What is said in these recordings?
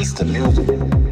It's the music.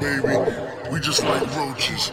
baby. We just like roaches.